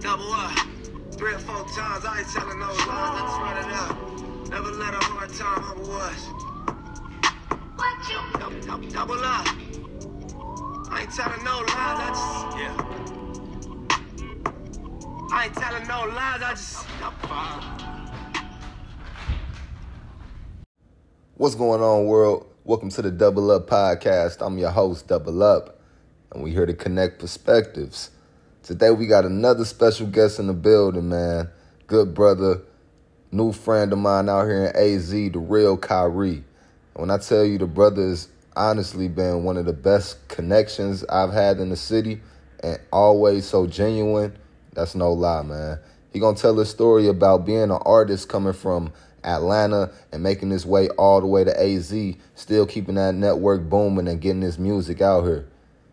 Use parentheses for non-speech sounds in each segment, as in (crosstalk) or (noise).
Double up. Three or four times, I ain't telling no lies, I just run it up. Never let a hard time humble us. Double, double, double up. I ain't telling no lies, I just, yeah. I ain't telling no lies, I just, What's going on, world? Welcome to the Double Up Podcast. I'm your host, Double Up, and we here to connect perspectives. Today we got another special guest in the building, man. Good brother, new friend of mine out here in AZ, the real Khiry. When I tell you the brother has honestly been one of the best connections I've had in the city and always so genuine, that's no lie, man. He gonna tell a story about being an artist coming from Atlanta and making his way all the way to AZ, still keeping that network booming and getting his music out here.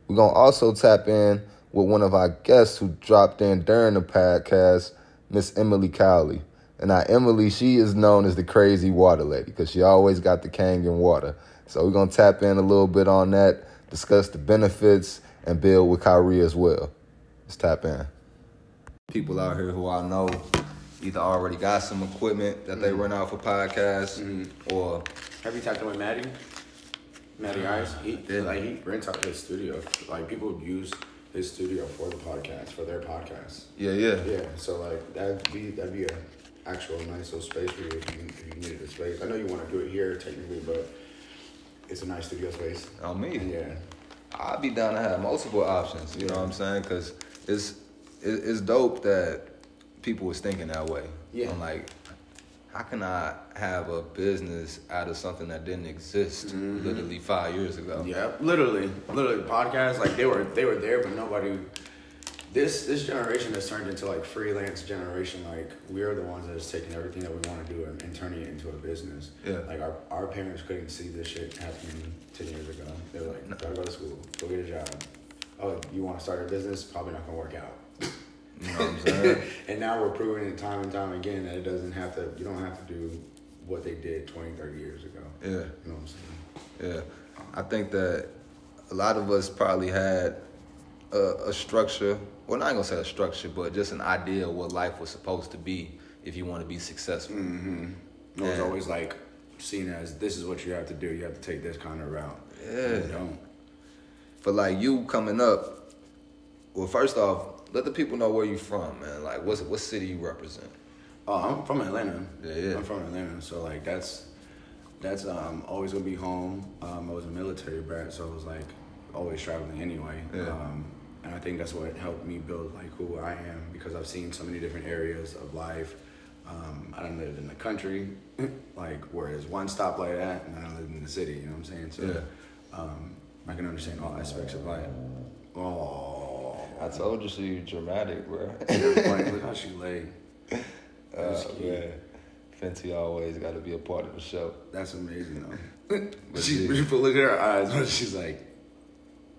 We're gonna also tap in with one of our guests who dropped in during the podcast, Miss Emily Cowley. And now Emily, she is known as the crazy water lady because she always got the Kangen water. So we're gonna tap in a little bit on that, discuss the benefits, and build with Khiry as well. Let's tap in. People out here who I know either already got some equipment that they mm-hmm. run out for podcasts mm-hmm. or Have you talked to Maddie? Maddie uh, Ice. He Yeah. like he rents out his studio. Like people use his studio for the podcast, for their podcast. yeah, yeah. Yeah, so like that'd be that'd be a actual nice little space for you if you, if you needed a space. I know you want to do it here technically, but it's a nice studio space. On me. Yeah. I'd be down to have multiple options. You know what I'm saying? Because it's it, it's dope that people was thinking that way. Yeah. I'm like, how can I have a business out of something that didn't exist mm-hmm. literally five years ago? Yeah, literally, literally podcasts like they were they were there, but nobody. This this generation has turned into like freelance generation. Like we are the ones that's taking everything that we want to do and, and turning it into a business. Yeah. Like our, our parents couldn't see this shit happening ten years ago. They were like, gotta go to school, go get a job. Oh, you want to start a business? Probably not gonna work out. You know what I'm saying? (laughs) and now we're proving it time and time again that it doesn't have to. You don't have to do what they did 20, 30 years ago. yeah. You know what I'm saying? Yeah, I think that a lot of us probably had a, a structure. Well, not gonna say a structure, but just an idea of what life was supposed to be if you want to be successful. Mm-hmm. It was Yeah. always like seen as this is what you have to do. You have to take this kind of route. Yeah. You don't. For like you coming up, well, first off, let the people know where you're from, man. Like, what's what city you represent? Oh, I'm from Atlanta. Yeah, yeah. I'm from Atlanta, so like that's that's um always gonna be home. Um, I was a military brat, so I was like always traveling anyway. Yeah. Um, and I think that's what helped me build like who I am because I've seen so many different areas of life. Um, I done lived in the country, (laughs) like where there's one stoplight at, and then I lived in the city. You know what I'm saying? So Yeah. um, I can understand all aspects of life. Oh, I told you she was dramatic, bro. like, look how she lay. (laughs) uh, That's cute. man. Fenty always got to be a part of the show. That's amazing though. (laughs) But she, she put look at her eyes when she's like,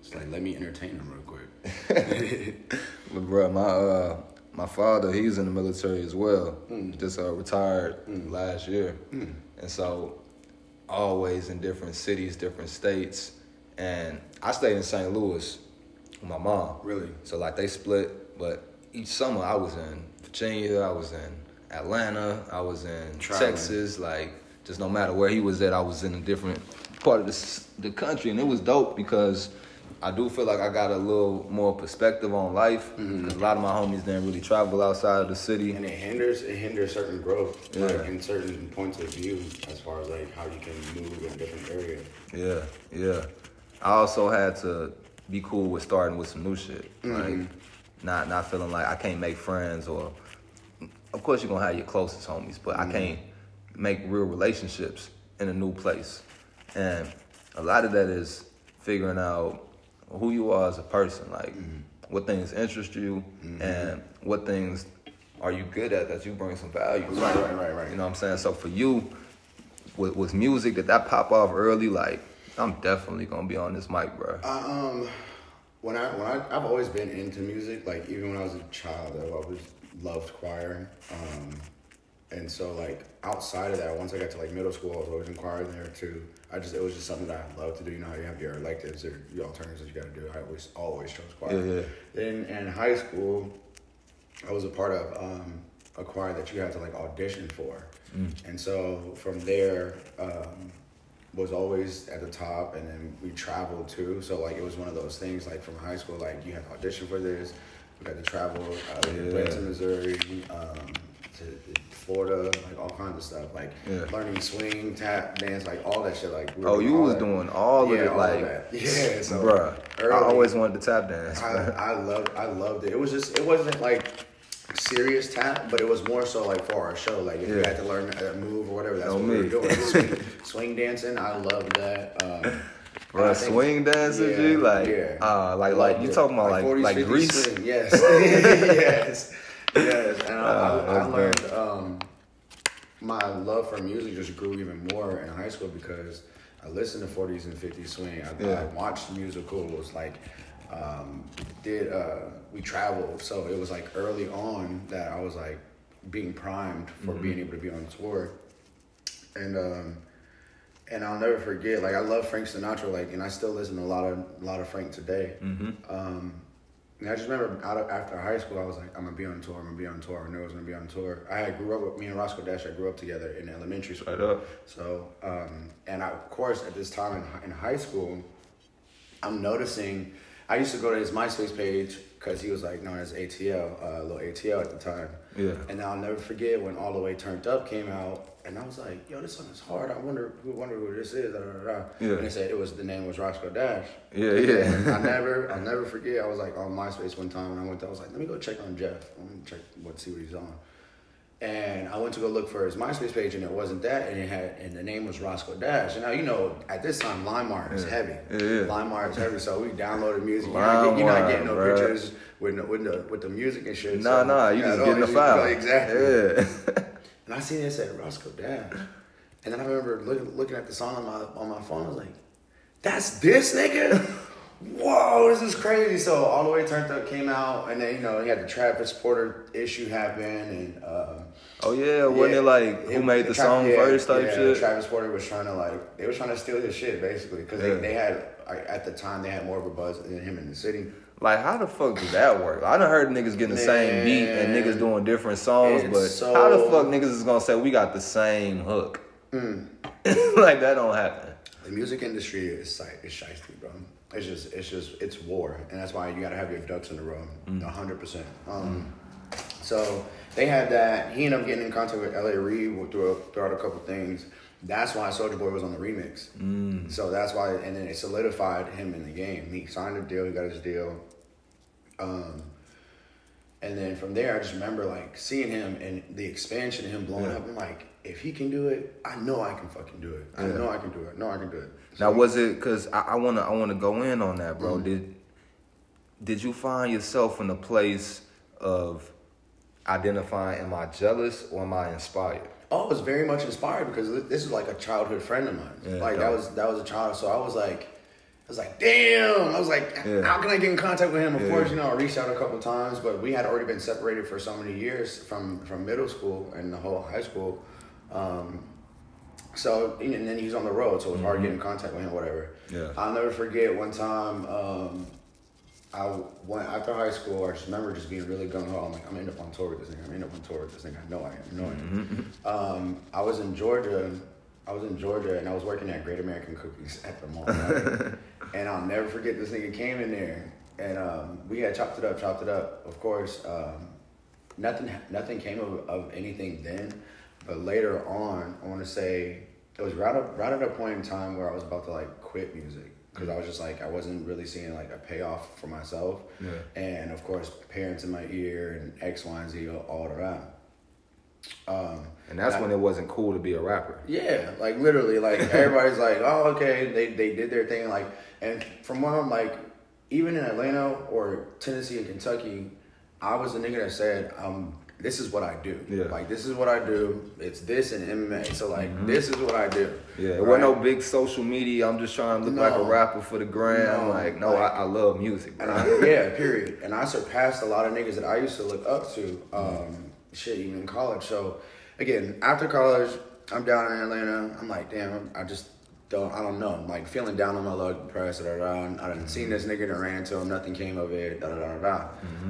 she's like, let me entertain him real quick. (laughs) But bro, my uh, my father, he's in the military as well. Mm. Just uh, retired last year, and so always in different cities, different states. And I stayed in St. Louis my mom. Really? So like they split, but each summer I was in Virginia, I was in Atlanta, I was in. Texas. Like just no matter where he was at, I was in a different part of the the country, and it was dope because. I do feel like I got a little more perspective on life. Mm-hmm. 'cause A lot of my homies didn't really travel outside of the city. and it hinders it hinders certain growth, Yeah. like in certain points of view, as far as like how you can move in different areas. Yeah, yeah. I also had to be cool with starting with some new shit. Mm-hmm. Like not not feeling like I can't make friends or of course you're gonna have your closest homies, but I mm-hmm. can't make real relationships in a new place. And a lot of that is figuring out who you are as a person, like mm-hmm. what things interest you and what things are you good at that you bring some value. Right, right, right, right. You know what I'm saying? So for you, with, with music, did that pop off early? Like, I'm definitely gonna be on this mic, bro. Um, when I when I I've always been into music. Like even when I was a child, I've always loved choir. Um, and so like outside of that, once I got to like middle school, I was always in choir there too. I just it was just something that I love to do. You know how you have your electives or your alternatives that you got to do. I always always chose choir. Yeah, yeah. Then in high school, I was a part of um, a choir that you had to like audition for, and so from there. Um, was always at the top and then we traveled too so like it was one of those things like from high school like you had to audition for this we had to travel uh, we Yeah. went to missouri um, to florida like all kinds of stuff like Yeah. learning swing tap dance like all that shit like we Oh, you was that. doing all of Yeah, it, all like, that. (laughs) yeah so bruh. I always wanted to tap dance. I. I loved I loved it. It was just it wasn't like serious tap, but it was more so like for our show. Like if you had to learn a move or whatever, that's Know what we were doing. (laughs) Swing, swing dancing, I love that. Um, Bruh, think- swing dancing, yeah, G, like, yeah. uh, like, like you talking about like, 40s, like 50s Grease? swing, Yes, (laughs) (laughs) yes, yes. And I, Oh, I, I learned um, my love for music just grew even more in high school because I listened to 40s and 50s swing. I, Yeah. I watched musicals, like um, did uh, we traveled, so it was like early on that I was like being primed for Mm-hmm. being able to be on tour, and um, and I'll never forget. Like I love Frank Sinatra, like, and I still listen to a lot of a lot of Frank today. Mm-hmm. Um, and I just remember out of, after high school, I was like, I'm gonna be on tour. I'm gonna be on tour. I knew I was gonna be on tour. I had grew up with me and Roscoe Dash. I grew up together in elementary school. Right up. So, um, and I, of course, at this time in, in high school, I'm noticing. I used to go to his MySpace page because he was like known as ATL, uh, little ATL at the time. Yeah. And I'll never forget when All the Way Turned Up came out, and I was like, "Yo, this song is hard. I wonder who wonder who this is." Da, da, da. Yeah. And they said it was the name was Roscoe Dash. Yeah, And yeah. I (laughs) never, I'll never forget. I was like on MySpace one time, and I went. To, I was like, "Let me go check on Jeff. Let me check what see what he's on." And I went to go look for his MySpace page, and it wasn't that, and it had, and the name was Roscoe Dash. And now you know, at this time, LimeWire is Yeah. heavy. Yeah. LimeWire is heavy, so we downloaded music. You're not, get- you're not getting no bruh. pictures with the, with the with the music and shit. Nah, so- nah, you just getting the file. (laughs) Exactly. Yeah. And I seen it said Roscoe Dash. And then I remember looking, looking at the song on my on my phone. I was like, "That's this nigga! Whoa, this is crazy!" So all the way turned up came out, and then you know he had the Travis Porter issue happen, and um, oh yeah, wasn't yeah, it like who it- made the Tra- song yeah, first type yeah, shit? Travis Porter was trying to like they were trying to steal his shit basically because they, they had at the time they had more of a buzz than him in the city. Like how the fuck did that work? I done heard niggas getting the same beat and niggas doing different songs, It's but so- how the fuck niggas is gonna say we got the same hook? Hmm. (laughs) like that don't happen. The music industry is is shiesty, bro. It's just it's just it's war, and that's why you gotta have your ducks in a row, a hundred percent. Um, so they had that. He ended up getting in contact with L.A. Reid throughout, throughout a couple things. That's why Soulja Boy was on the remix. So that's why, and then it solidified him in the game. He signed a deal. He got his deal. Um, and then from there, I just remember like seeing him and the expansion of him blowing Yeah. up. I'm like, if he can do it, I know I can fucking do it. I Yeah. know I can do it. No, I can do it. Now was it because I, I wanna I wanna go in on that, bro. Did did you find yourself in a place of identifying am I jealous or am I inspired? Oh, I was very much inspired because this is like a childhood friend of mine. Yeah, like that was that was a child. So I was like, I was like, damn. I was like, Yeah. how can I get in contact with him? Of Yeah. course, you know, I reached out a couple times, but we had already been separated for so many years from from middle school and the whole high school. Um, so and then he's on the road, so it was hard to get in contact with him. Whatever. Mm-hmm. Yeah. I'll never forget one time. Um, I went after high school. I just remember just being really gung ho. I'm like, I'm gonna end up on tour with this thing. I'm gonna end up on tour with this thing. I know I am. I know I am. Um, I was in Georgia. I was in Georgia and I was working at Great American Cookies at the mall. right? (laughs) and I'll never forget this nigga came in there and um, we had chopped it up, chopped it up. Of course, um, nothing nothing came of, of anything then, but later on, I want to say it was right up right at a point in time where I was about to like quit music because I was just like I wasn't really seeing like a payoff for myself, Yeah. and of course parents in my ear and X, Y, and Z all, around. Um, And that's I- when it wasn't cool to be a rapper. yeah, like literally, like everybody's like, oh, okay, they they did their thing, like, and from what I'm like, even in Atlanta or Tennessee and Kentucky, I was the nigga that said, um, this is what I do. Yeah. Like this is what I do. It's this and MMA. So like this is what I do. Mm-hmm. Yeah, it Right? wasn't no big social media. I'm just trying to look like a rapper for the gram. No, like, no, like- I, I love music, And bro. I, yeah, (laughs) period. And I surpassed a lot of niggas that I used to look up to. Um, shit, even in college. So again after college, I'm down in Atlanta. I'm like, damn, I just don't, I don't know. I'm like feeling down on my luck, depressed. Da, da, da. I didn't seen this nigga and ran into him. Nothing came of it. Da da da da.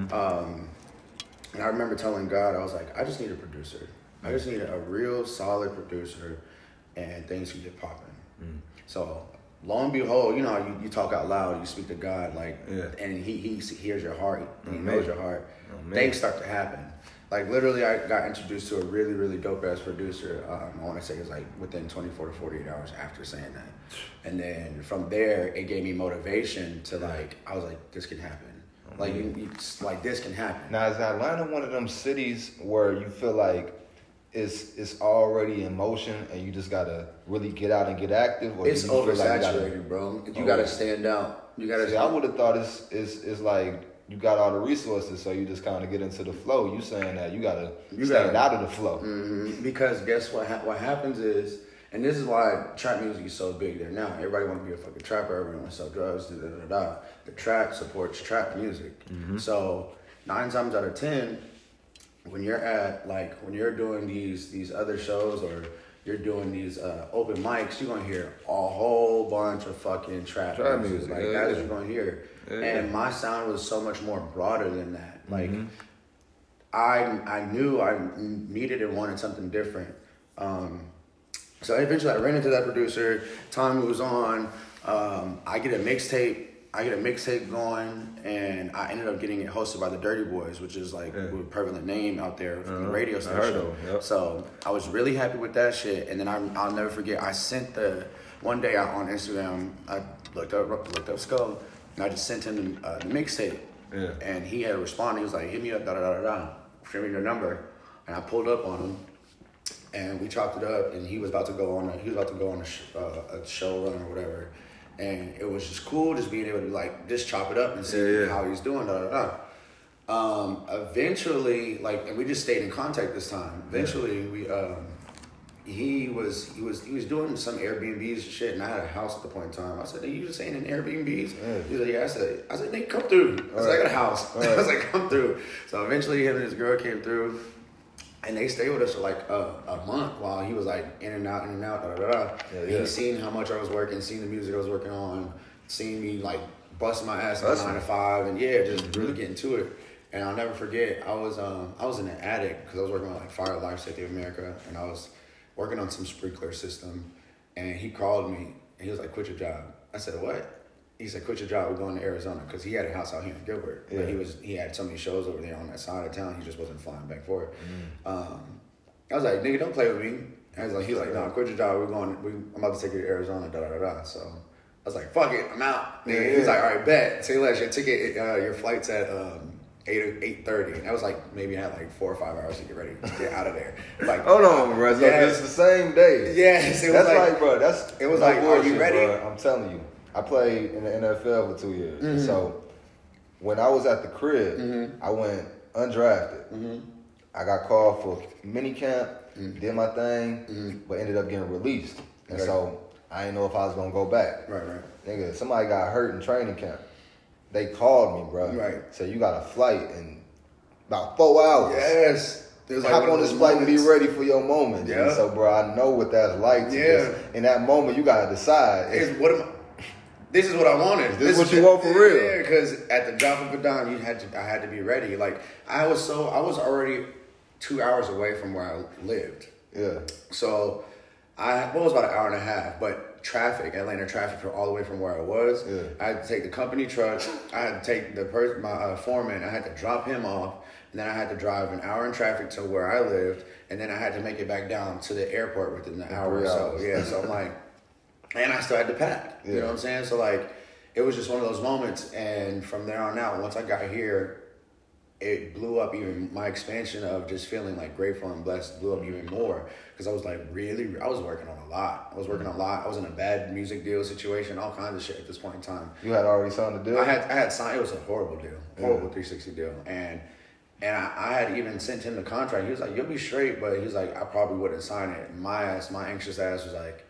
da. Um, and I remember telling God, I was like, I just need a producer. I just need a real solid producer, and things can get popping. So lo and behold, you know, you, you talk out loud, you speak to God, like, Yeah. and he he hears your heart, he knows your heart. Things start to happen. Like literally, I got introduced to a really really dope ass producer. Um, I want to say it was like within 24 to 48 hours after saying that, and then from there, it gave me motivation to like, I was like, this can happen. Like you, you, like this can happen. Now is Atlanta one of them cities where you feel like it's it's already in motion and you just gotta really get out and get active? Or It's feel like gotta- oversaturated, bro. You Oh, gotta stand out. You gotta. See, I would have thought it's, it's it's like you got all the resources, so you just kind of get into the flow. You saying that you gotta You stand gotta- out of the flow. Mhm. Because guess what? Ha- what happens is, and this is why trap music is so big there now. Everybody want to be a fucking trapper. Everybody want to sell drugs. Da, da, da, da. The trap supports trap music. So nine times out of ten, when you're at like when you're doing these these other shows or you're doing these uh, open mics, you're gonna hear a whole bunch of fucking trap, Trap music. music, Like yeah, that's yeah. what you're gonna hear. Yeah, and my sound was so much more broader than that. Like Mm-hmm. I I knew I needed and wanted something different. Um, so eventually I ran into that producer. Time moves on. Um, I get a mixtape. I get a mixtape going, and I ended up getting it hosted by the Dirty Boys, which is like Yeah. a prevalent name out there from the Uh-huh. radio I station. heard yep. So I was really happy with that shit. And then I, I'll never forget. I sent the one day out on Instagram. I looked up looked up Skull, and I just sent him uh, the mixtape. Yeah. And he had responded. He was like, "Hit me up, da da da da da. Send me your number." And I pulled up on him, and we chopped it up. And he was about to go on. A, he was about to go on a, sh- uh, a show run or whatever. And it was just cool, just being able to like just chop it up and see Yeah, yeah. how he's doing. Da da da. Um, eventually, like, and we just stayed in contact this time. Eventually, we um, he was he was he was doing some Airbnbs and shit, and I had a house at the point in time. I said, "Are you just saying in Airbnbs?" Yeah. He was like, "Yeah." I said, "I said, they come through." I said, "I got a house." (laughs) I was like, "Come through." So eventually, him and his girl came through, and they stayed with us for like a, a month while he was like in and out, in and out, da da da. Yeah, and yeah. he seen how much I was working, seen the music I was working on, seeing me like busting my ass Hustling. nine to five, and yeah, just really getting to it. And I'll never forget, I was um I was in an attic because I was working on like Fire Life Safety of America, and I was working on some sprinkler system, and he called me and he was like, "Quit your job." I said, "What?" He said, "Quit your job. We're going to Arizona because he had a house out here in Gilbert, Yeah. but he was he had so many shows over there on that side of town. He just wasn't flying back for it." Um, I was like, "Nigga, don't play with me." I was like, "He was like, no, quit your job. We're going. We, I'm about to take you to Arizona." Da da da da. So. I was like, fuck it, I'm out. Nigga. Yeah, He's like, all right, bet. Say less. Your ticket, uh, your flight's at um, eight eight thirty. And that was like maybe I had like four or five hours to get ready to get out of there. (laughs) Like, Hold on, bro. So Yes. it's the same day. Yes, it was that's like- like, bro. That's it was no like, are you ready? Bro. I'm telling you, I played in the NFL for two years. Mm-hmm. So when I was at the crib, I went undrafted. Mm-hmm. I got called for mini camp, did my thing, but ended up getting released. And Okay. so I didn't know if I was gonna go back. Right, right. Nigga, somebody got hurt in training camp. They called me, bro. Right. So you got a flight in about four hours. Yes. Was like Hop on this flight and be ready for your moment. Yeah. So, bro, I know what that's like. To Yeah. just, in that moment, you gotta decide. Is what am I? This is what I wanted. This is what you want for real? Yeah, because at the drop of a dime, you had to. I had to be ready. Like I was so. I was already two hours away from where I lived. yeah. So I well, it was about an hour and a half, but traffic, Atlanta traffic, from all the way from where I was. Yeah. I had to take the company truck. I had to take the person, my uh, foreman. I had to drop him off, and then I had to drive an hour in traffic to where I lived, and then I had to make it back down to the airport within an hour or so. Yeah, so I'm like, and I still had to pack. You know what I'm saying? So like, it was just one of those moments, and from there on out, once I got here, it blew up even my expansion of just feeling like grateful and blessed blew up even more because I was like really I was working on a lot. I was working on a lot. I was in a bad music deal situation, all kinds of shit at this point in time. You had already signed the deal. I had I had signed. It was a horrible deal, horrible 360 deal, and and I, I had even sent him the contract. He was like, "You'll be straight," but he was like, "I probably wouldn't sign it." And my ass, my anxious ass, was like,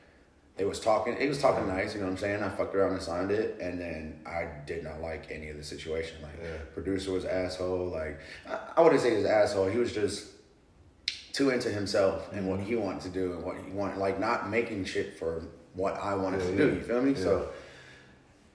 "It was talking. It was talking nice." You know what I'm saying? I fucked around and signed it, and then I did not like any of the situation. Like, Yeah. producer was asshole. Like, I, I wouldn't say he was asshole. He was just too into himself and what he wanted to do and what he wanted, like not making shit for what I wanted Yeah, to do. You feel me? So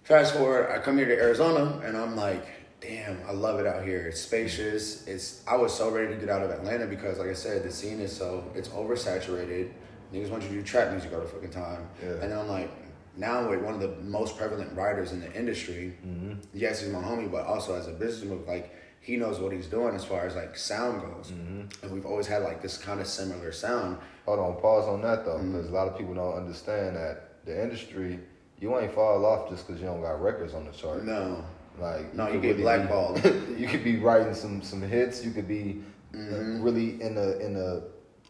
fast forward, I come here to Arizona and I'm like, damn, I love it out here. It's spacious. It's I was so ready to get out of Atlanta because like I said, the scene is so it's oversaturated. Niggas want you to do trap music all the fucking time. Yeah. And then I'm like, now with one of the most prevalent writers in the industry, Mm-hmm. yes, he's my homie, but also as a business move, like he knows what he's doing as far as like sound goes. Mm-hmm. And we've always had like this kind of similar sound. Hold on, pause on that though, Mm-hmm. a lot of people don't understand that the industry, you ain't fall off just because you don't got records on the chart. No. Like No, you could get be- blackballed. (laughs) you could be writing some some hits. You could be uh, Mm-hmm. really in the in the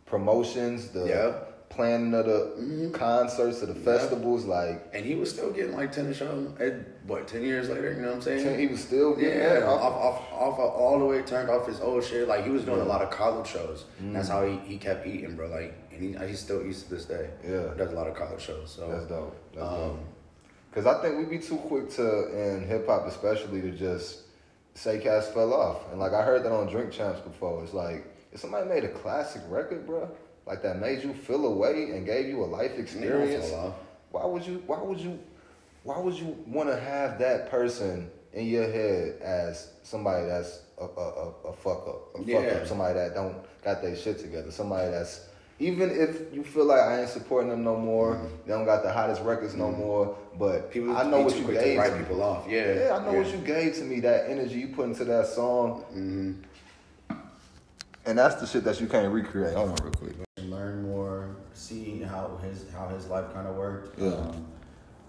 promotions, the Yeah. Planning of the concerts, of the festivals. Like And he was still getting like ten a show. At, what ten years later? You know what I'm saying? he was still getting Yeah, off, off. off, off, all the way turned off his old shit. Like he was doing a lot of college shows. Mm. That's how he, he kept eating, bro. Like, and he, he still eats to this day. Yeah. does a lot of college shows. So That's dope. That's Um, dope. Because I think we'd be too quick to, in hip hop especially, to just say cats fell off. And like I heard that on Drink Champs before. It's like if somebody made a classic record, bro, like that made you feel a way and gave you a life experience. Why would you? Why would you? Why would you want to have that person in your head as somebody that's a, a, a, fuck up, a fuck Yeah. up, somebody that don't got their shit together, somebody that's even if you feel like I ain't supporting them no more, they don't got the hottest records no more, but Mm-hmm. people, I know what you gave to me. people off. Yeah, Yeah, I know what you gave to me, that energy you put into that song. Mm-hmm. And that's the shit that you can't recreate. Hold on real quick. Learn more, see how his how his life kind of worked. Yeah. Um,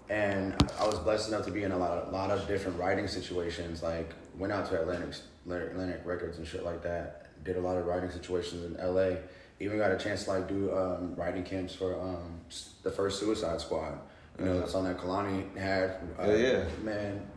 and I was blessed enough to be in a lot of lot of different writing situations. Like went out to Atlantic Atlantic Records and shit like that. Did a lot of writing situations in L.A. Even got a chance to like do um, writing camps for um, the first Suicide Squad. You know, that's on that Kehlani had. Uh, Yeah, yeah. Man,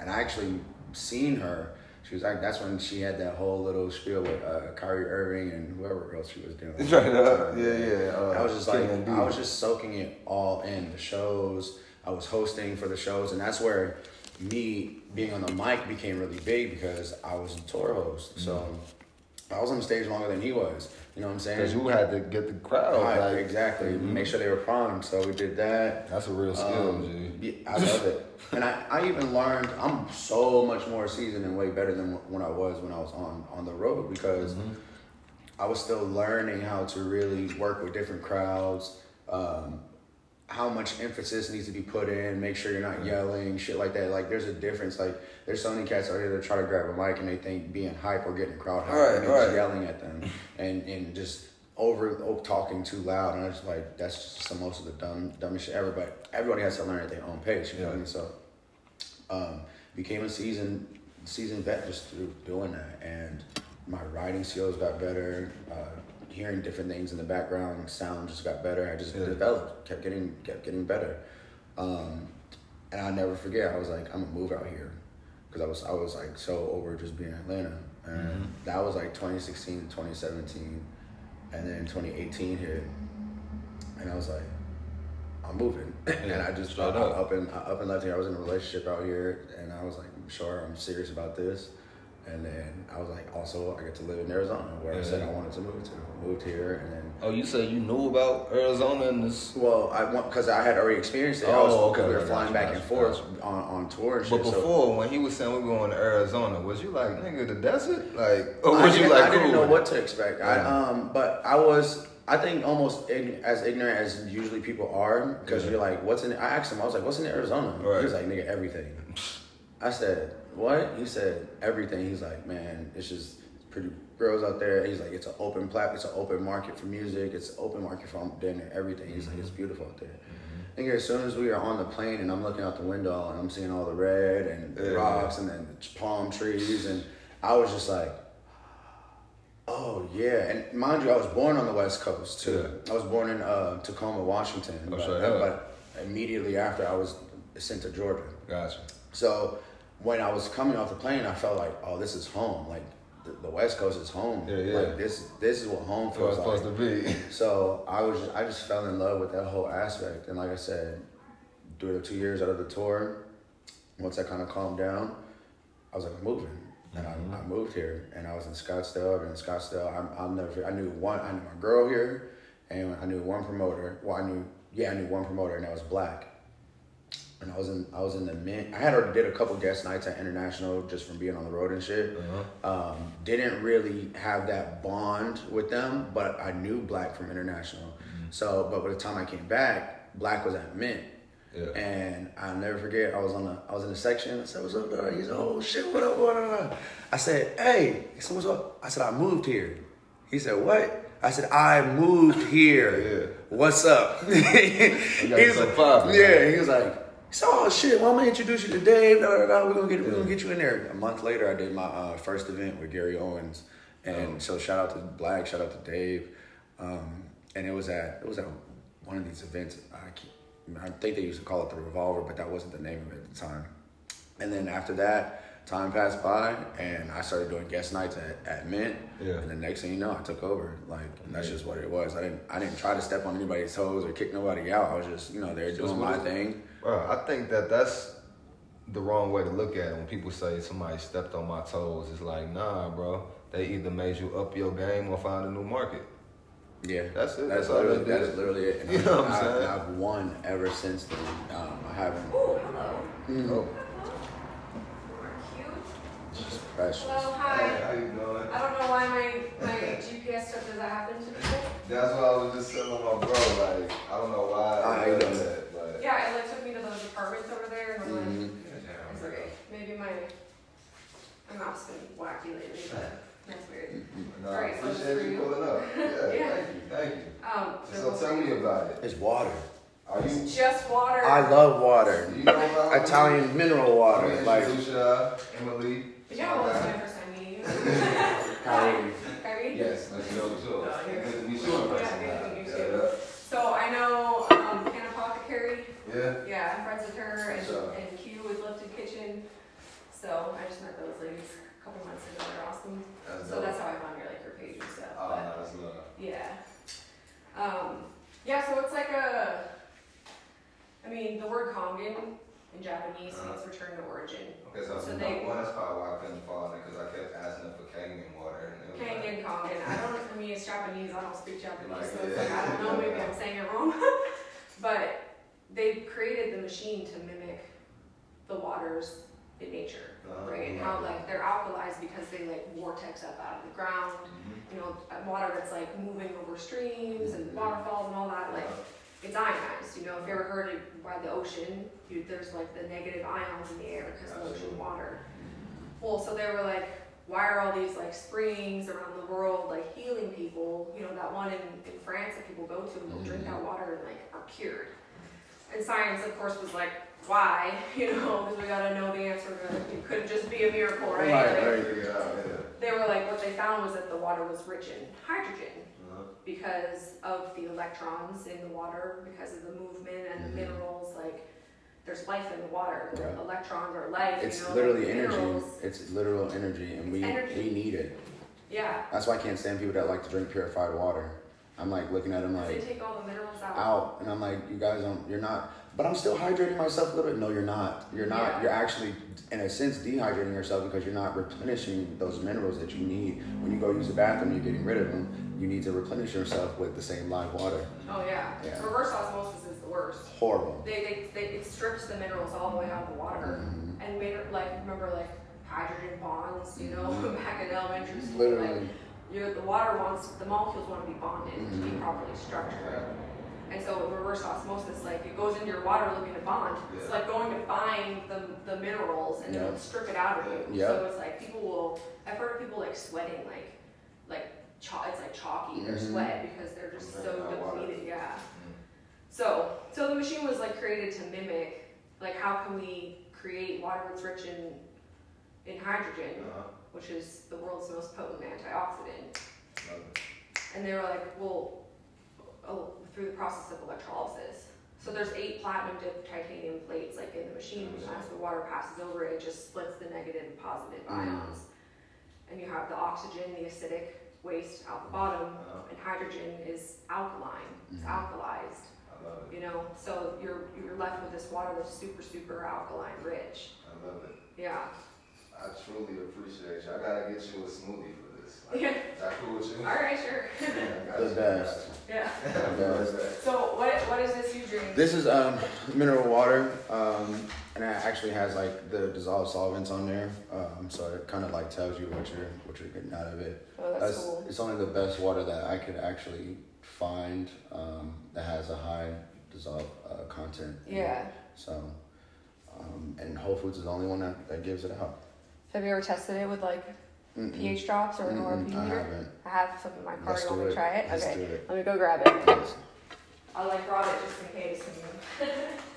and I actually seen her. She was like, that's when she had that whole little spiel with uh, Kyrie Irving and whoever else she was doing. (laughs) Right up. Yeah, yeah. Uh, I was just like. I was just soaking it all in. The shows, I was hosting for the shows, and that's where me being on the mic became really big because I was a tour host. So I was on the stage longer than he was. You know what I'm saying? Because you had to get the crowd. Right, like, exactly. Make sure they were primed. So we did that. That's a real skill, Um, G. yeah, I love it. And I, I even learned I'm so much more seasoned and way better than when I was when I was on, on the road because I was still learning how to really work with different crowds, um, how much emphasis needs to be put in, make sure you're not yelling, shit like that. Like there's a difference. Like there's so many cats out here that try to grab a mic and they think being hype or getting crowd hype Right, and right. just yelling at them and, and just over talking too loud. And I just like that's just the most of the dumb dumbest shit ever. But everybody has to learn at their own pace. You know what I mean? So um, became a season season vet just through doing that, and my writing skills got better. Uh, hearing different things in the background, sound just got better. I just Yeah. developed, kept getting kept getting better. Um, and I never forget. I was like, I'm gonna move out here because I was I was like so over just being in Atlanta, and that was like 2016 to 2017, and then 2018 hit, and I was like. I'm moving, (laughs) and I just I, up. up and up and left here. I was in a relationship out here, and I was like, sure, I'm serious about this. And then I was like, also, I get to live in Arizona, where I said I wanted to move to. Moved here, and then Oh, you said you knew about Arizona and this. well, I want because I had already experienced it. I Oh, okay, we were flying back and forth on, on tour But shit. so- before, when he was saying we were going to Arizona, was you like, nigga, the desert? Like, or I was you didn't, like, I didn't cool know what to expect. I um, but I was. I think almost ign- as ignorant as usually people are because Yeah. you're like, "What's in?" I asked him. I was like, "What's in Arizona?" Right. He was like, "Nigga, everything." (laughs) I said, "What?" He said, "Everything." He's like, "Man, it's just pretty girls out there." He's like, "It's an open plat. It's an open market for music. It's an open market for dinner. Everything." He's like, "It's beautiful out there." I think as soon as we are on the plane and I'm looking out the window and I'm seeing all the red and the Yeah. rocks and then the palm trees and I was just like, oh yeah. And mind you, I was born on the West Coast too. I was born in uh, Tacoma, Washington. Oh, but, up. but immediately after, I was sent to Georgia. Gotcha. So when I was coming off the plane, I felt like, oh, this is home. Like the, the West Coast is home. Yeah, yeah. Like this, this is what home feels like. supposed to be. (laughs) So I was, I just fell in love with that whole aspect, and like I said, during the two years out of the tour, once I kind of calmed down, I was like, I'm moving. and I, mm-hmm. I moved here, and I was in Scottsdale. And in Scottsdale, I, I'll never. I knew one. I knew my girl here, and I knew one promoter. Well, I knew yeah, I knew one promoter, and that was Black. And I was in I was in the mint. I had already did a couple guest nights at International just from being on the road and shit. Um, didn't really have that bond with them, but I knew Black from International. So, but by the time I came back, Black was at Mint. Yeah. And I'll never forget, I was on the I was in the section. I said, "What's up, dog?" He said, "Oh shit, what up, what up?" I said, "Hey," he said, "What's up?" I said, "I moved here." He said, "What?" I said, "I moved here. yeah. What's up?" (laughs) He's like, "Yeah." He was like, said, "Oh shit, well, I'm gonna introduce you to Dave. Da, da, da. We're gonna get we're gonna get you in there." A month later, I did my uh, first event with Gary Owens, and so shout out to Black, shout out to Dave, um, and it was at it was at one of these events. I I think they used to call it the Revolver, but that wasn't the name of it at the time. And then after that, time passed by, and I started doing guest nights at, at Mint. Yeah. And the next thing you know, I took over. Like that's just what it was. I didn't I didn't try to step on anybody's toes or kick nobody out. I was just you know there doing my thing. Bro, I think that that's the wrong way to look at it. When people say somebody stepped on my toes, it's like, nah, bro. They either made you up your game or find a new market. Yeah, That's it. That's, That's literally that's literally it. And (laughs) You know what I'm I, saying? I've won ever since then. Um, I haven't. Ooh, hello. Oh, Cute. Just precious. Hello, hey, hi. how you doing? I don't know why my, my GPS stuff does that happen to people. That's what I was just telling my bro. Like, I don't know why. Ah, I you did that, but Yeah, it like took me to those apartments over there and I'm like, Mhm. it's okay. Maybe my, my map's been wacky lately, but that's weird. no, I Alright, so appreciate for you you. pulling up. (laughs) Yeah, Yeah. thank you, thank you. Um, So tell me about it. It's water. Are you? It's just water. I love water. You know about Italian mineral water. Like, Like introduce uh, Emily. Yeah, well, it's my first time meeting you. Khiry. Khiry? Yes, nice to know you too. Oh, you're- Good to meet you in person. Yeah, good to meet you Yeah, too. So I know, um, Hannah Apothecary. Yeah. yeah. Yeah, I'm friends with her and, What's up? and Q with Lifted Kitchen. So I just met those ladies a couple months ago. They're awesome. That's So dope. that's how I found your like your page and stuff. Oh, but that's love. yeah. Um, yeah, so it's like a, I mean, the word Kangen in Japanese Uh-huh. means return to origin. Okay, so, So they- well, that's probably why I couldn't follow it because I kept asking for Kangen water. And was like- Kangen. I don't, know. I mean, it's Japanese. I don't speak Japanese, Like, so yeah. like, I don't know, maybe I'm saying it wrong. (laughs) but they created the machine to mimic the waters in nature. Right? And how like they're alkalized because they like vortex up out of the ground. Mhm. You know, uh, water that's like moving over streams and Mhm. waterfalls and all that. Like it's ionized. You know, if you ever heard it by the ocean, you, there's like the negative ions in the air because of ocean water. Well, so they were like, why are all these like springs around the world like healing people? You know, that one in, in France that people go to and they'll drink Mhm. that water and like are cured. And science, of course, was like, why? (laughs) You know, because we gotta know the answer to it couldn't just be a miracle, right? Like, right. Yeah. They were like, what they found was that the water was rich in hydrogen Uh-huh. because of the electrons in the water, because of the movement and Mhm. the minerals. Like, there's life in the water. The electrons are life. It's you know, literally energy. minerals- It's literal energy, and we Energy. we need it. Yeah, That's why I can't stand people that like to drink purified water. I'm like looking at them 'cause they like take all the minerals out. out, and I'm like, you guys don't. You're not. But I'm still hydrating myself a little bit. No, you're not. You're not. Yeah. You're actually, in a sense, dehydrating yourself because you're not replenishing those minerals that you need. When you go use the bathroom, you're getting rid of them. You need to replenish yourself with the same live water. Oh yeah. Yeah. Reverse osmosis is the worst. Horrible. They, they, they it strips the minerals all the way out of the water Mhm. and made like remember like hydrogen bonds, you know, Mhm. (laughs) back in elementary school. Literally. Like the water wants the molecules want to be bonded to be Mhm. properly structured. And so reverse osmosis, like it goes into your water looking to bond. It's like going to find the, the minerals and Yeah. it'll strip it out of you. Yeah. So it's like people will. I've heard of people like sweating like like chalk. It's like chalky their Mhm. sweat because they're just so Drinking that water. depleted. Yeah. So so the machine was like created to mimic like how can we create water that's rich in in hydrogen, Uh-huh. Which is the world's most potent antioxidant. And they were like, well, oh, through the process of electrolysis. So there's eight platinum dipped titanium plates like in the machine. Mhm. As the water passes over it, it just splits the negative and positive Mhm. ions. And you have the oxygen, the acidic waste out the bottom, Uh-huh. and hydrogen is alkaline. It's Mhm. alkalized. I love it. You know, so you're you're left with this water that's super super alkaline rich. I love it. Yeah. I truly appreciate you. I gotta get you a smoothie for this. Like, Yeah. Is that cool with you? All right, sure. (laughs) Yeah, The you. best. yeah. The best. (laughs) So what what is this you drink? This is um, mineral water, um, and it actually has like the dissolved solvents on there, um, so it kind of like tells you what you're what you're getting out of it. oh, that's cool. It's only the best water that I could actually find um, that has a high dissolved uh, content. in it. Yeah. So, um, and Whole Foods is the only one that, that gives it out. Have you ever tested it with like Mm-mm. pH drops or an Mm-mm, I haven't. I have some in my car. Let's You want me to try it? Let's okay. do it. Let me go grab it. Yes. I like brought it just in case. (laughs)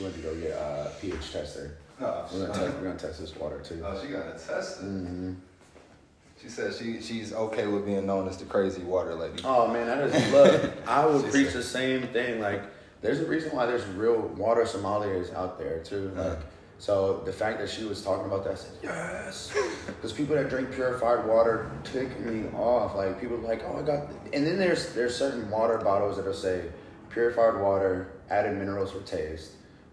She went to go get a pH tester. Oh, We're gonna, test, we're gonna test this water too. oh, she got to test it. hmm She said she she's okay with being known as the crazy water lady. Oh man, that is look. (laughs) I would She preach said- the same thing. Like, there's a reason why there's real water sommeliers out there too. Like, Uh. so the fact that she was talking about that, I said yes. Because people that drink purified water tick me off. Like people are like, oh, I got. And then there's there's certain water bottles that'll say purified water, added minerals for taste,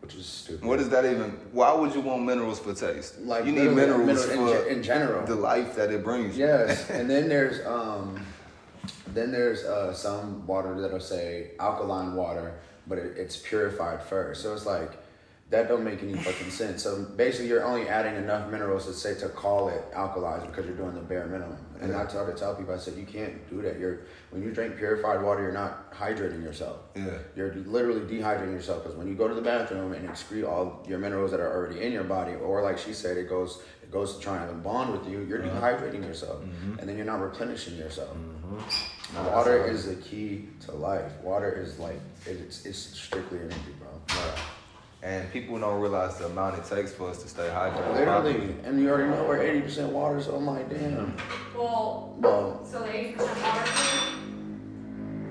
which is stupid. What is that even? Why would you want minerals for taste? Like you need literally, minerals mineral in ge- in general. the life that it brings. Yes, (laughs) and then there's um, then there's uh, some water that'll say alkaline water, but it, it's purified first. So it's like that don't make any fucking sense. So basically, you're only adding enough minerals to say to call it alkalized because you're doing the bare minimum. And I try to tell people, I said you can't do that. You're when you drink purified water, you're not hydrating yourself. Yeah. You're literally dehydrating yourself because when you go to the bathroom and excrete all your minerals that are already in your body, or like she said, it goes it goes to try and bond with you. You're dehydrating yourself, and then you're not replenishing yourself. Mm-hmm. Water is the key to life. Water is like it's it's strictly energy, bro. Right. And people don't realize the amount it takes for us to stay hydrated. Literally, and you already know we're eighty percent water, so I'm like, damn. Well, Well, so the eighty percent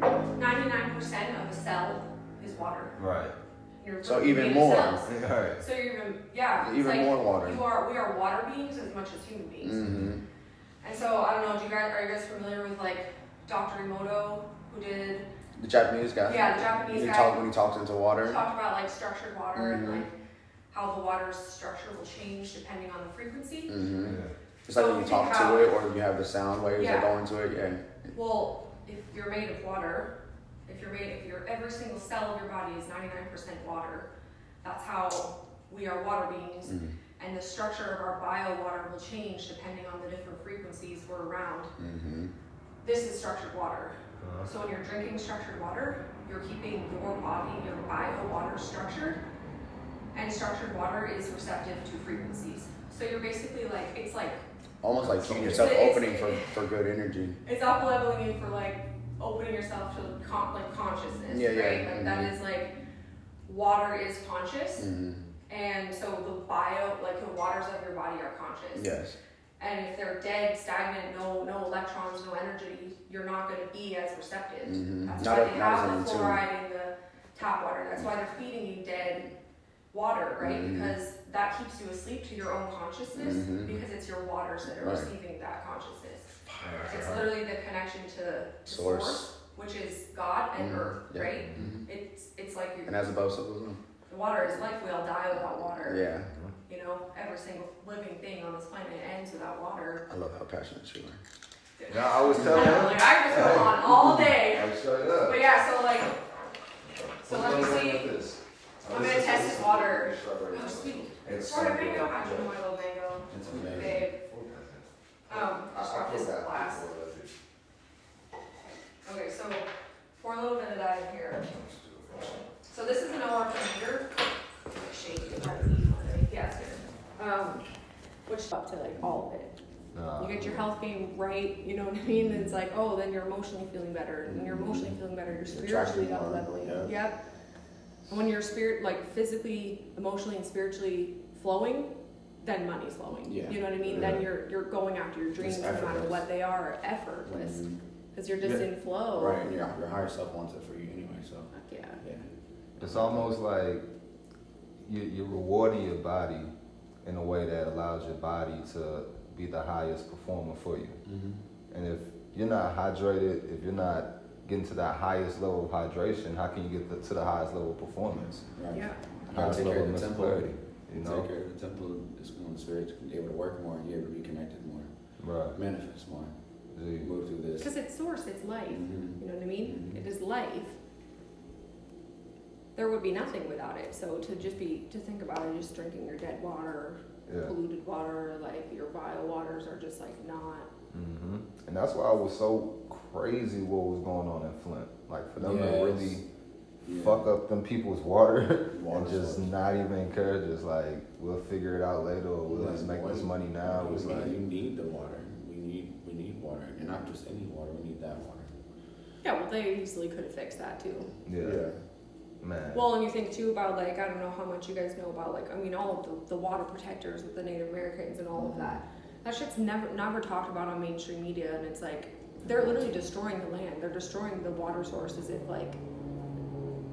water, ninety-nine percent of a cell is water. Right. You're So even more. cells. Right. So you're even yeah. Even like more water. You are we are water beings as much as human beings. hmm And so I don't know. Do you guys are you guys familiar with like Dr. Emoto who did the Japanese guy. Yeah, the Japanese when he guy. Talk, when he talks into water. talked about like structured water and Mhm. like how the water's structure will change depending on the frequency. hmm Yeah. It's like So when you talk about- to it, or you have the sound waves Yeah. that go into it. Yeah. Well, if you're made of water, if you're made, if you're every single cell of your body is 99% water, that's how we are water beings. Mhm. And the structure of our bio water will change depending on the different frequencies we're around. hmm This is structured water. Uh-huh. So when you're drinking structured water, you're keeping your body, your bio water structured. And structured water is receptive to frequencies. So you're basically like, it's like, Almost like keeping yourself opening for, for good energy. it's up leveling you for like opening yourself to con- like consciousness, Yeah, yeah, right? Like that mhm. is like, water is conscious. hmm And so the bio, like the waters of your body are conscious. Yes. And if they're dead, stagnant, no no electrons, no energy, you're not going to be as receptive. Mhm. That's Not why as- they have the tune. fluoride in the tap water. That's why they're feeding you dead water, right? Mhm. Because that keeps you asleep to your own consciousness Mhm. because it's your waters that are Right. receiving that consciousness. It's literally the connection to, to Source. source. which is God and Mhm. earth, Yeah. right? Mhm. It's it's like you And as above, so below. the water is life. We all die without water. Yeah. You know, every single living thing on this planet ends without water. I love how passionate you are. Yeah, I was telling her. like I just go on all day. Like, straight up. But yeah, so like, so let me What's going on see. I'm gonna test this water. Oh, sweet. It's Sort of mango. I do my little mango. It's amazing. Babe. Um, just I dropped this glass. before that, dude. Okay, so pour a little bit of that in here. So this is an OR meter. Shake it, hard to eat one day. Yeah, it's good. Um, which up to like all of it. You get your health game right, you know what I mean? And it's like, oh, then you're emotionally feeling better. And when you're emotionally feeling better, you're spiritually Attracting up more, leveling. yeah. Yep. And when you're spirit, like physically, emotionally, and spiritually flowing, then money's flowing. Yeah. You know what I mean? Yeah. Then you're you're going after your dreams, no matter what they are, effortless, Mhm. because you're just Yeah. in flow. Right, and your, your higher self wants it for you anyway, so Fuck yeah. yeah. It's almost like you, you're rewarding your body in a way that allows your body to be the highest performer for you. Mm-hmm. And if you're not hydrated, if you're not getting to that highest level of hydration, how can you get the, to the highest level of performance? Right. Yeah. You Highest take care level of of the mental temple. clarity. You know? Take care of the temple is when the spirit's able to work more, you're able to be connected more, Right. manifest more, Gee. move through this. Because it's source, it's life. Mhm. You know what I mean? Mhm. It is life. There would be nothing without it. So to just be to think about it, just drinking your dead water, Yeah. polluted water, like your vile waters are just like not. hmm And that's why I was so crazy what was going on in Flint. Like for them Yes. to really Yeah. fuck up them people's water (laughs) and just source. not even care, just like we'll figure it out later or we'll just make boy, this money now. You It's need, like you need the water. We need we need water, and not just any water. We need that water. Yeah, well, they easily could have fixed that too. yeah, man. Well, and you think too about like I don't know how much you guys know about like I mean all of the, the water protectors with the Native Americans and all of that. That shit's never never talked about on mainstream media, and it's like they're literally destroying the land. They're destroying the water source as if like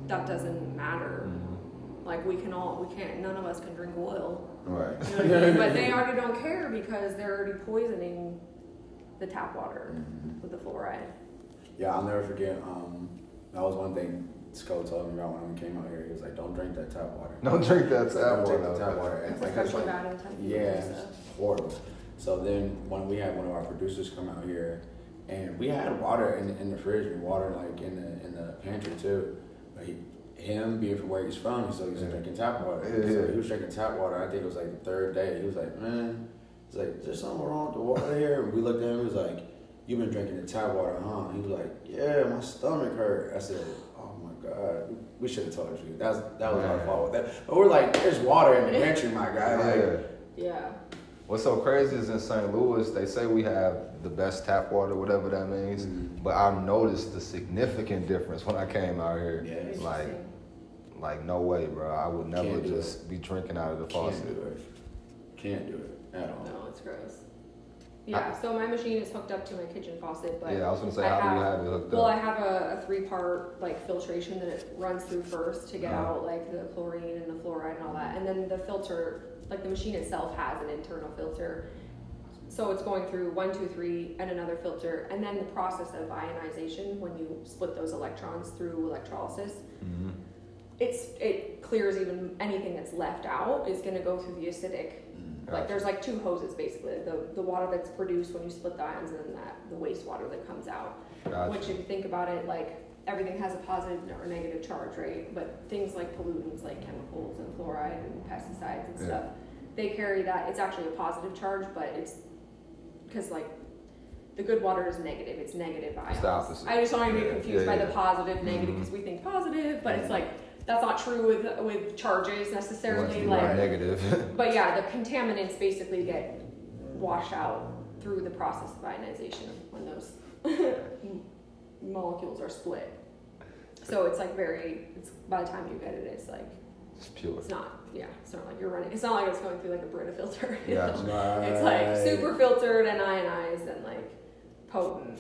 that doesn't matter. Mhm. Like we can all we can't none of us can drink oil. Right. You know what I mean? But they (laughs) already don't care because they're already poisoning the tap water Mhm. with the fluoride. Yeah, I'll never forget. Um, that was one thing Sco told me about when we came out here. He was like, "Don't drink that tap water." Don't drink that tap Don't water. drink the tap water. It's like, it's like, bad in Yeah, and it's horrible. So then when we had one of our producers come out here, and we had water in, in the fridge and water like in the in the pantry too. But he, him being from where he's from, so he's Yeah. drinking tap water. Yeah, so yeah. he was drinking tap water. I think it was like the third day. He was like, man, he's like, there's something wrong with the water here? And we looked at him. He was like, you've been drinking the tap water, huh? He was like, yeah, my stomach hurt. I said. Oh! We should have told you. That's that was our Man. fault. That, but we're like, there's water in the pantry, my guy. Like, Yeah. Yeah. What's so crazy is in St. Louis, they say we have the best tap water, whatever that means. Mhm. But I noticed the significant difference when I came out here. Yeah, Like, like no way, bro. I would never Can't do just be drinking out of the faucet. Can't faucet. do it. Can't do it at all. No, it's gross. Yeah, so my machine is hooked up to my kitchen faucet, but Yeah, I was gonna say, I how do you have- it hooked well, I have a, a three-part like filtration that it runs through first to get Uh-huh. out like the chlorine and the fluoride and all that, and then the filter, like the machine itself has an internal filter. So it's going through one, two, three, and another filter, and then the process of ionization when you split those electrons through electrolysis. Mhm. It's it clears even anything that's left out is going to go through the acidic. Like there's like two hoses basically. The the water that's produced when you split the ions and then that the wastewater that comes out. Gotcha. which if you think about it like everything has a positive or negative charge right but things like pollutants like chemicals and fluoride and pesticides and Yeah. stuff they carry that it's actually a positive charge but it's because like the good water is negative it's negative ions. It's i just don't want to be confused yeah, by yeah. the positive negative because we think positive but it's like that's not true with with charges necessarily you like negative. (laughs) but yeah, the contaminants basically get washed out through the process of ionization when those (laughs) molecules are split. So it's like very. It's by the time you get it, it's like it's pure. it's not. Yeah, it's not like you're running. It's not like it's going through like a Brita filter. (laughs) Yeah. Right. It's like super filtered and ionized and like potent.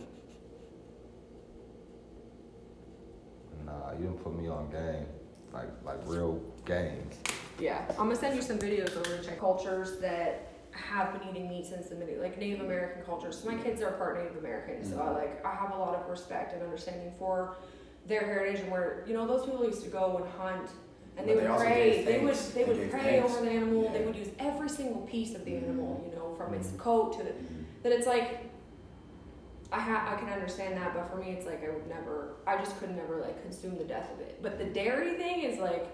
Nah, you didn't put me on game. Like like real game. Yeah, I'm gonna send you some videos over to check cultures that have been eating meat since the middle, like Native American cultures. So my kids are part Native American, so I like I have a lot of respect and understanding for their heritage and where you know those people used to go and hunt and they But would pray. They would they They would pray thanks. over the animal. They would use every single piece of the Mhm. animal, you know, from its Mhm. coat to the, Mhm. that it's like I ha- I can understand that, but for me it's like I would never I just could never like consume the death of it. But the dairy thing is like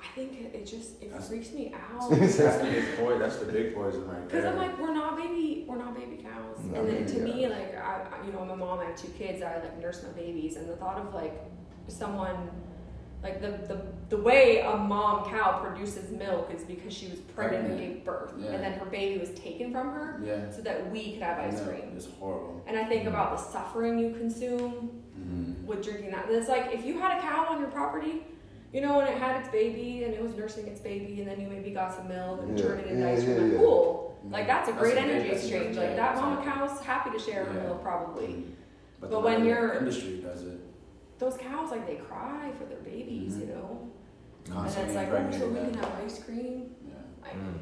I think it, just it That's- freaks me out. (laughs) That's the big boy. That's the big poison right Because. I'm like, we're not baby, we're not baby cows. No, and then to me, like, I, I- you know, I'm a mom. I have two kids. I like nurse my babies, and the thought of like someone, like the the the way a mom cow produces milk is because she was pregnant and gave birth, Yeah. and then her baby was taken from her yeah. so that we could have ice Yeah, cream. It's horrible. And I think mm-hmm. about the suffering you consume Mm-hmm. with drinking that. It's like if you had a cow on your property you know, and it had its baby and it was nursing its baby, and then you maybe got some milk and Yeah, turned it into yeah, ice cream. yeah. Cool. Mm-hmm. Like that's a That's great a energy exchange. Like that mama cow's happy to share her milk probably. Mm-hmm. But, But the when way you're- industry does it, Those cows like they cry for their babies, Mhm. you know. Constantly And it's like, oh, so we can have ice cream. Yeah, Like, Mm.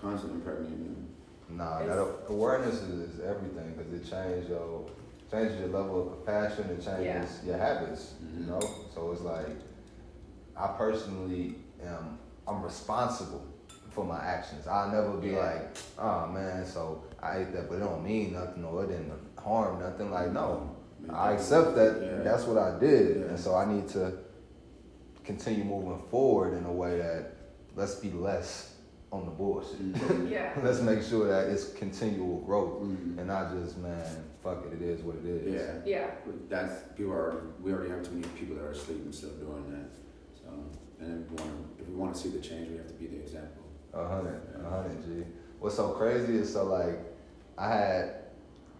constantly impregnating them. Nah, that awareness is, is everything because it changes your changes your level of compassion. It changes your habits. You Mhm. know, so it's like I personally am I'm responsible for my actions. I'll never be Yeah. like, oh man, so I ate that, but it don't mean nothing or it didn't harm nothing. Like no, I accept that Yeah. that's what I did, Yeah. and so I need to continue moving forward in a way that let's be less on the bullshit. Mhm. (laughs) yeah. let's make sure that it's continual growth Mhm. and not just man, fuck it, it is what it is. Yeah. Yeah. That's people are. We already have too many people that are asleep and still doing that. So, and if we want to, if we want to see the change, we have to be the example. A hundred, a hundred, G. What's so crazy is so like I had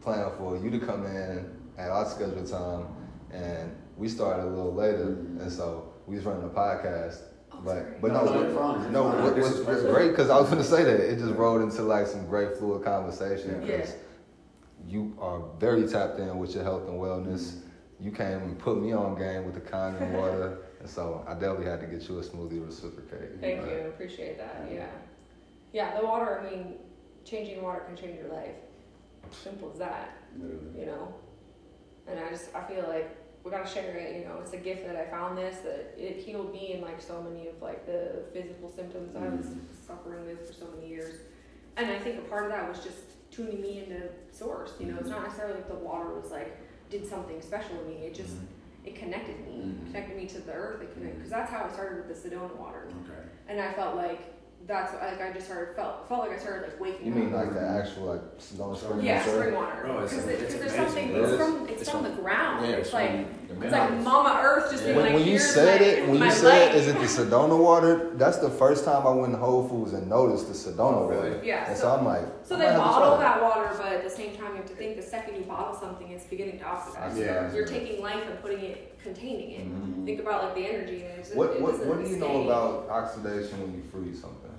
planned for you to come in at our scheduled time, and we started a little later, Mhm. and so we was running a podcast. Oh, sorry. But but no, No, you're fine, you're no, what This was is was perfect. great because I was gonna say that it just rolled into like some great fluid conversation Yeah. because you are very tapped in with your health and wellness. You came and put me on game with the Kangen water, (laughs) and so I definitely had to get you a smoothie reciprocate. Thank But- you. Appreciate that. Yeah. Yeah, the water, I mean, changing water can change your life. Simple as that, Literally. you know? And I just, I feel like we gotta share it, you know? It's a gift that I found this, that it healed me and like so many of like the physical symptoms I was Mhm. suffering with for so many years. And I think a part of that was just tuning me into source, you know? It's not mm-hmm. necessarily like the water was like, did something special to me. It just, mm-hmm. it connected me, mm-hmm. connected me to the earth. It connected, because that's how I started with the Sedona water. Okay. and I felt like that's like I just started felt felt like I started like waking up. You mean up. like the actual like Sedona spring? yeah, water? spring water. Bro, it's- Because it's there's amazing. something. It It's from it's, It's from, from- the ground. Yeah, it's, it's like from it's like Mama Earth just being When, like when you said my, it, when you said, life. is it the Sedona water? That's the first time I went to Whole Foods and noticed the Sedona Oh, really? water. Yeah, And so, so- I'm like, So they might have to bottle that water, but at the same time, you have to think the second you bottle something, it's beginning to oxidize. Yeah. You're taking life and putting it, containing it. Mhm. Think about like the energy. And What it what, what do you know about oxidation when you freeze something?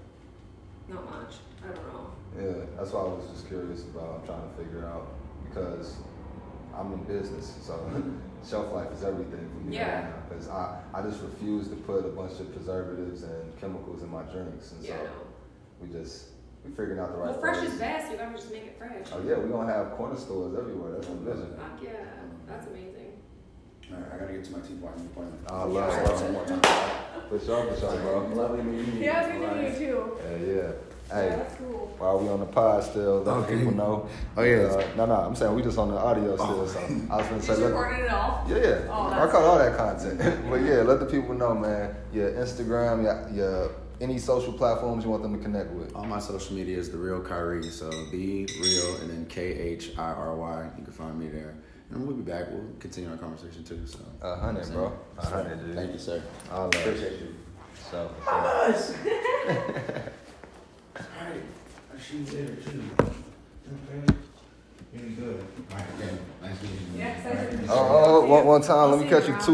Not much. I don't know. Yeah, that's what I was just curious about. I'm trying to figure out because I'm in business, so (laughs) shelf life is everything for me Yeah. right now. Because I, I just refuse to put a bunch of preservatives and chemicals in my drinks, and Yeah, so no. we just we figuring out the right. Well, fresh ways. is best. You gotta just make it fresh. Oh yeah, we're gonna have corner stores everywhere. That's the vision. Fuck yeah, that's amazing. All right, I gotta get to my tea party appointment. I love it. one more time. For sure, for sure, bro. Lovely meeting you. Yeah, it's good All to meet you too. Yeah, yeah. Yeah, Hey, that's cool. while we on the pod still, let Okay. people know. Oh, yeah. Uh, no, no, I'm saying we just on the audio still. Oh. So (laughs) I was gonna say, just let, recorded it all? yeah, yeah. Oh, I caught all that content. (laughs) but yeah, let the people know, man. Your Instagram, your, your any social platforms you want them to connect with. All my social media is the real Khiry, so the real and then K H I R Y. You can find me there, and we'll be back. We'll continue our conversation too. So A hundred, bro. A hundred, dude. Thank you, sir. I. Appreciate you. So, (laughs) Alright, she's there too. Okay. Really good. Alright, okay. Nice meeting you. Yeah, excited. oh, oh, one, one time, let me catch you you two.